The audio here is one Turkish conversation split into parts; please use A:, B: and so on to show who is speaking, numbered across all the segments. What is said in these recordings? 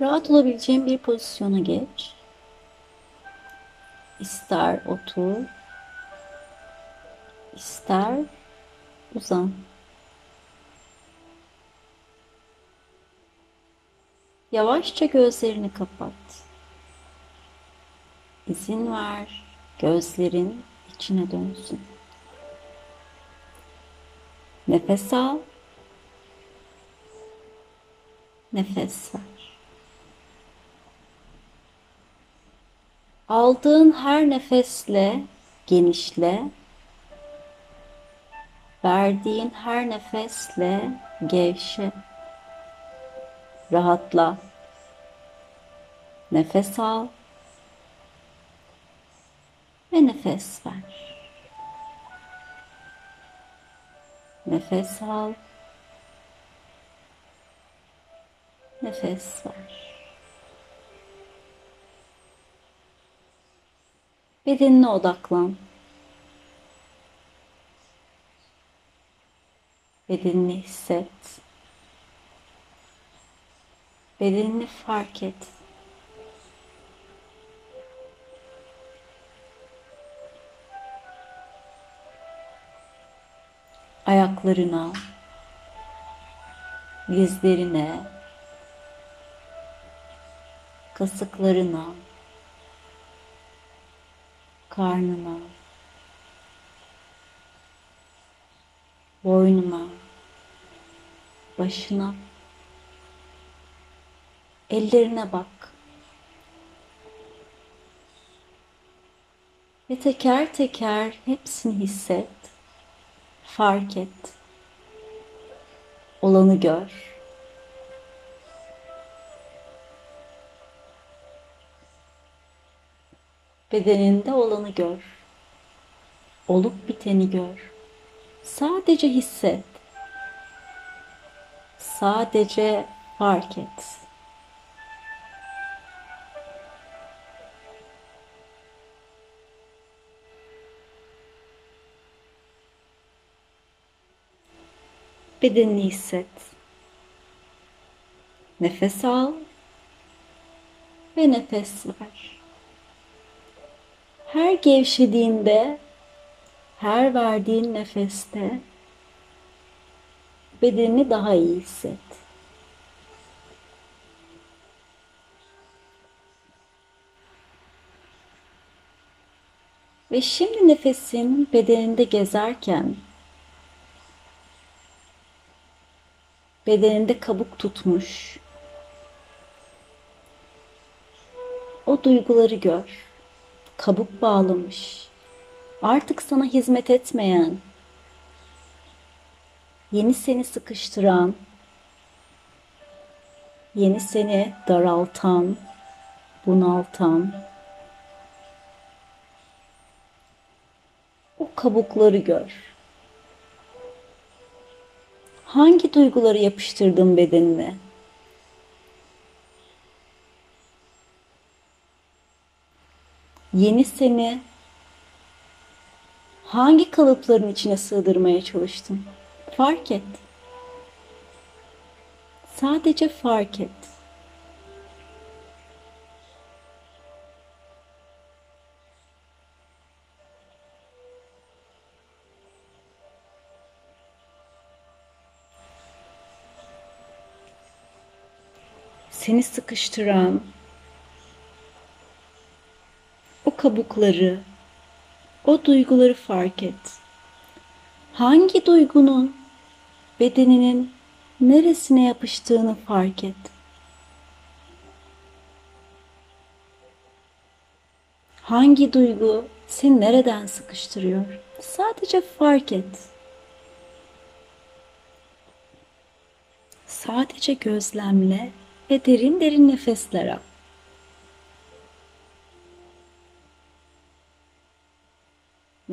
A: Rahat olabileceğin bir pozisyona geç. İster otur, ister uzan. Yavaşça gözlerini kapat. İzin ver gözlerin içine dönsün. Nefes al. Nefes ver. Aldığın her nefesle genişle. Verdiğin her nefesle gevşe. Rahatla. Nefes al ve nefes ver. Nefes al. Nefes ver. Bedenine odaklan. Bedenini hisset. Bedenini fark et. Ayaklarına, dizlerine, kasıklarına, karnına, boynuna, başına, ellerine bak. Ve teker teker hepsini hisset, fark et, olanı gör. Bedeninde olanı gör. Olup biteni gör. Sadece hisset. Sadece fark et. Bedenini hisset. Nefes al ve nefes ver. Her gevşediğinde, her verdiğin nefeste bedenini daha iyi hisset. Ve şimdi nefesin bedeninde gezerken bedeninde kabuk tutmuş o duyguları gör kabuk bağlamış, artık sana hizmet etmeyen, yeni seni sıkıştıran, yeni seni daraltan, bunaltan, o kabukları gör. Hangi duyguları yapıştırdın bedenine? Yeni seni hangi kalıpların içine sığdırmaya çalıştın? Fark et. Sadece fark et. Seni sıkıştıran, kabukları, o duyguları fark et. Hangi duygunun bedeninin neresine yapıştığını fark et. Hangi duygu seni nereden sıkıştırıyor? Sadece fark et. Sadece gözlemle ve derin derin nefesler al.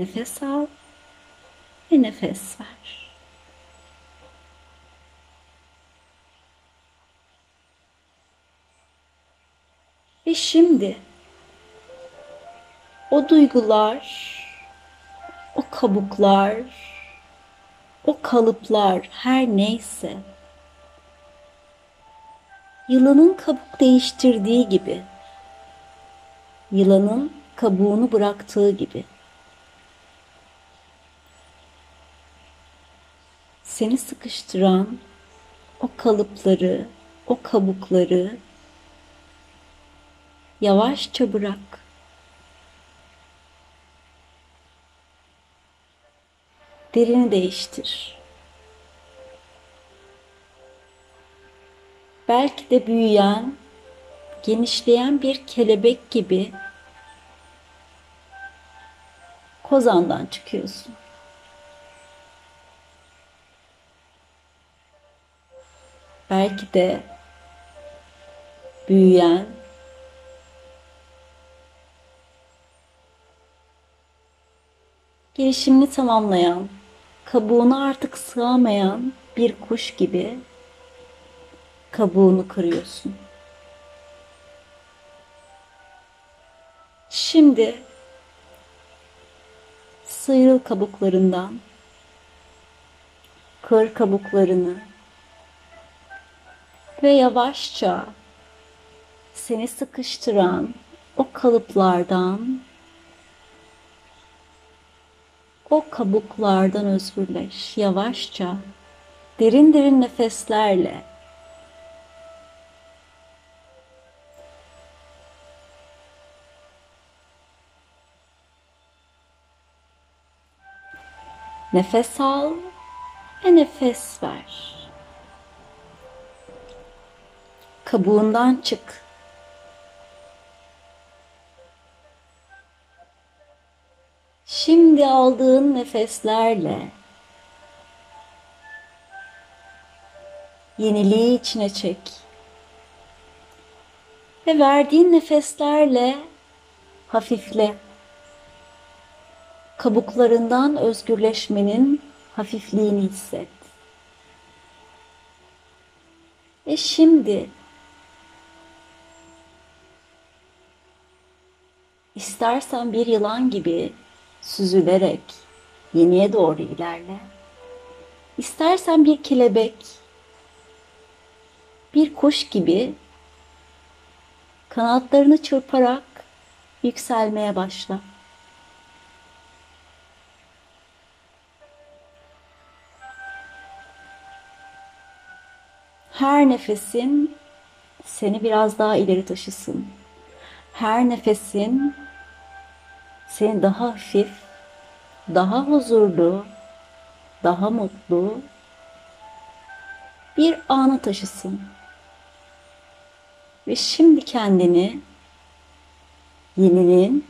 A: Nefes al ve nefes ver. Ve şimdi o duygular, o kabuklar, o kalıplar her neyse Yılanın kabuk değiştirdiği gibi. Yılanın kabuğunu bıraktığı gibi. Seni sıkıştıran o kalıpları, o kabukları yavaşça bırak. Derini değiştir. Belki de büyüyen, genişleyen bir kelebek gibi kozandan çıkıyorsun. Belki de büyüyen, gelişimini tamamlayan, kabuğuna artık sığamayan bir kuş gibi kabuğunu kırıyorsun. Şimdi sıyrıl kabuklarından, kır kabuklarını ve yavaşça seni sıkıştıran o kalıplardan o kabuklardan özgürleş yavaşça derin derin nefeslerle Nefes al ve nefes ver. Kabuğundan çık. Şimdi aldığın nefeslerle yeniliği içine çek. Ve verdiğin nefeslerle hafifle. Kabuklarından özgürleşmenin hafifliğini hisset. Ve şimdi istersen bir yılan gibi süzülerek yeniye doğru ilerle. İstersen bir kelebek, bir kuş gibi kanatlarını çırparak yükselmeye başla. Her nefesin seni biraz daha ileri taşısın. Her nefesin seni daha hafif, daha huzurlu, daha mutlu bir ana taşısın. Ve şimdi kendini yeninin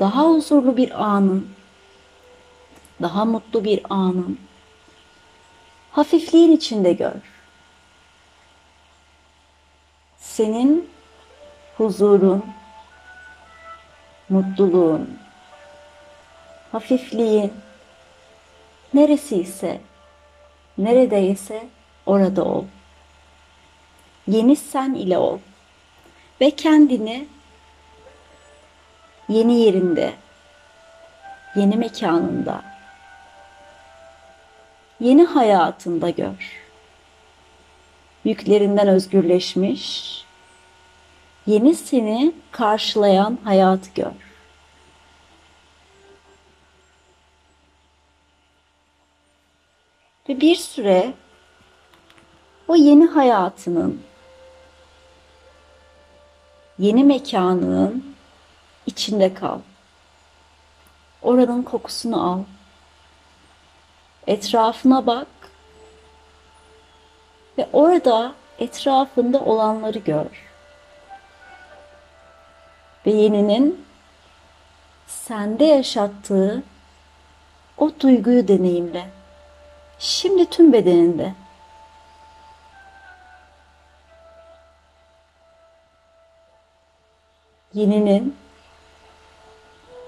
A: daha huzurlu bir anın, daha mutlu bir anın hafifliğin içinde gör. Senin huzurun, mutluluğun, hafifliğin neresi ise, neredeyse orada ol. Yeni sen ile ol ve kendini yeni yerinde, yeni mekanında, yeni hayatında gör. Yüklerinden özgürleşmiş, yeni seni karşılayan hayat gör. Ve bir süre o yeni hayatının, yeni mekanının içinde kal. Oranın kokusunu al. Etrafına bak ve orada etrafında olanları gör ve yeninin sende yaşattığı o duyguyu deneyimle. Şimdi tüm bedeninde. Yeninin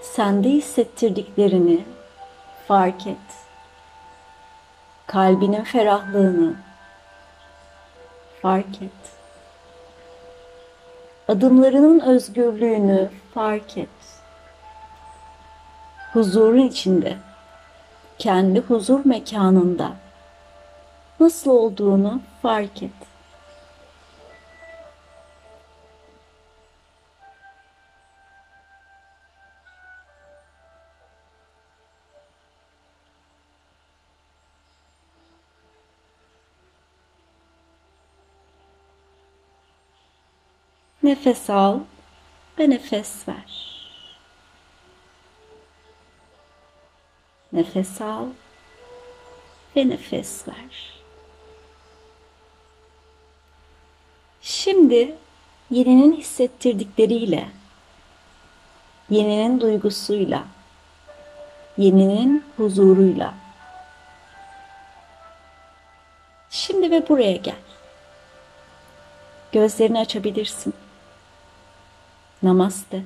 A: sende hissettirdiklerini fark et. Kalbinin ferahlığını fark et adımlarının özgürlüğünü fark et. Huzurun içinde, kendi huzur mekanında nasıl olduğunu fark et. Nefes al ve nefes ver. Nefes al ve nefes ver. Şimdi yeninin hissettirdikleriyle, yeninin duygusuyla, yeninin huzuruyla. Şimdi ve buraya gel. Gözlerini açabilirsin. Namaste.